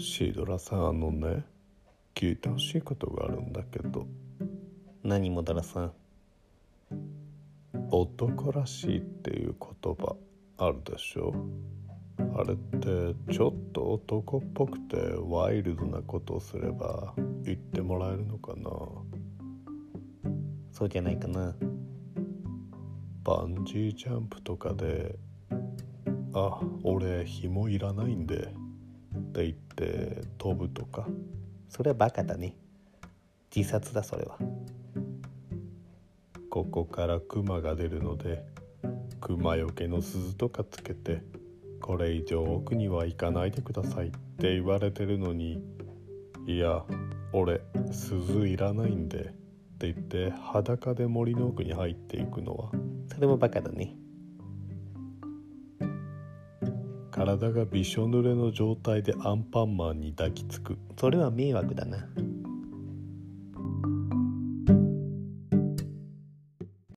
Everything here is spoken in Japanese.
シドラさんあのね聞いてほしいことがあるんだけど。何もだらさん。男らしいっていう言葉あるでしょ？あれってちょっと男っぽくてワイルドなことをすれば言ってもらえるのかな？そうじゃないかな。バンジージャンプとかで「あ俺紐いらないんで」って言って飛ぶとか。それはバカだね。自殺だそれは。ここからクマが出るのでクマよけの鈴とかつけてこれ以上奥には行かないでください。って言われてるのにいや俺鈴いらないんで。って言って裸で森の奥に入っていくのは。それもバカだね。体がびしょ濡れの状態でアンパンマンに抱きつく。それは迷惑だな。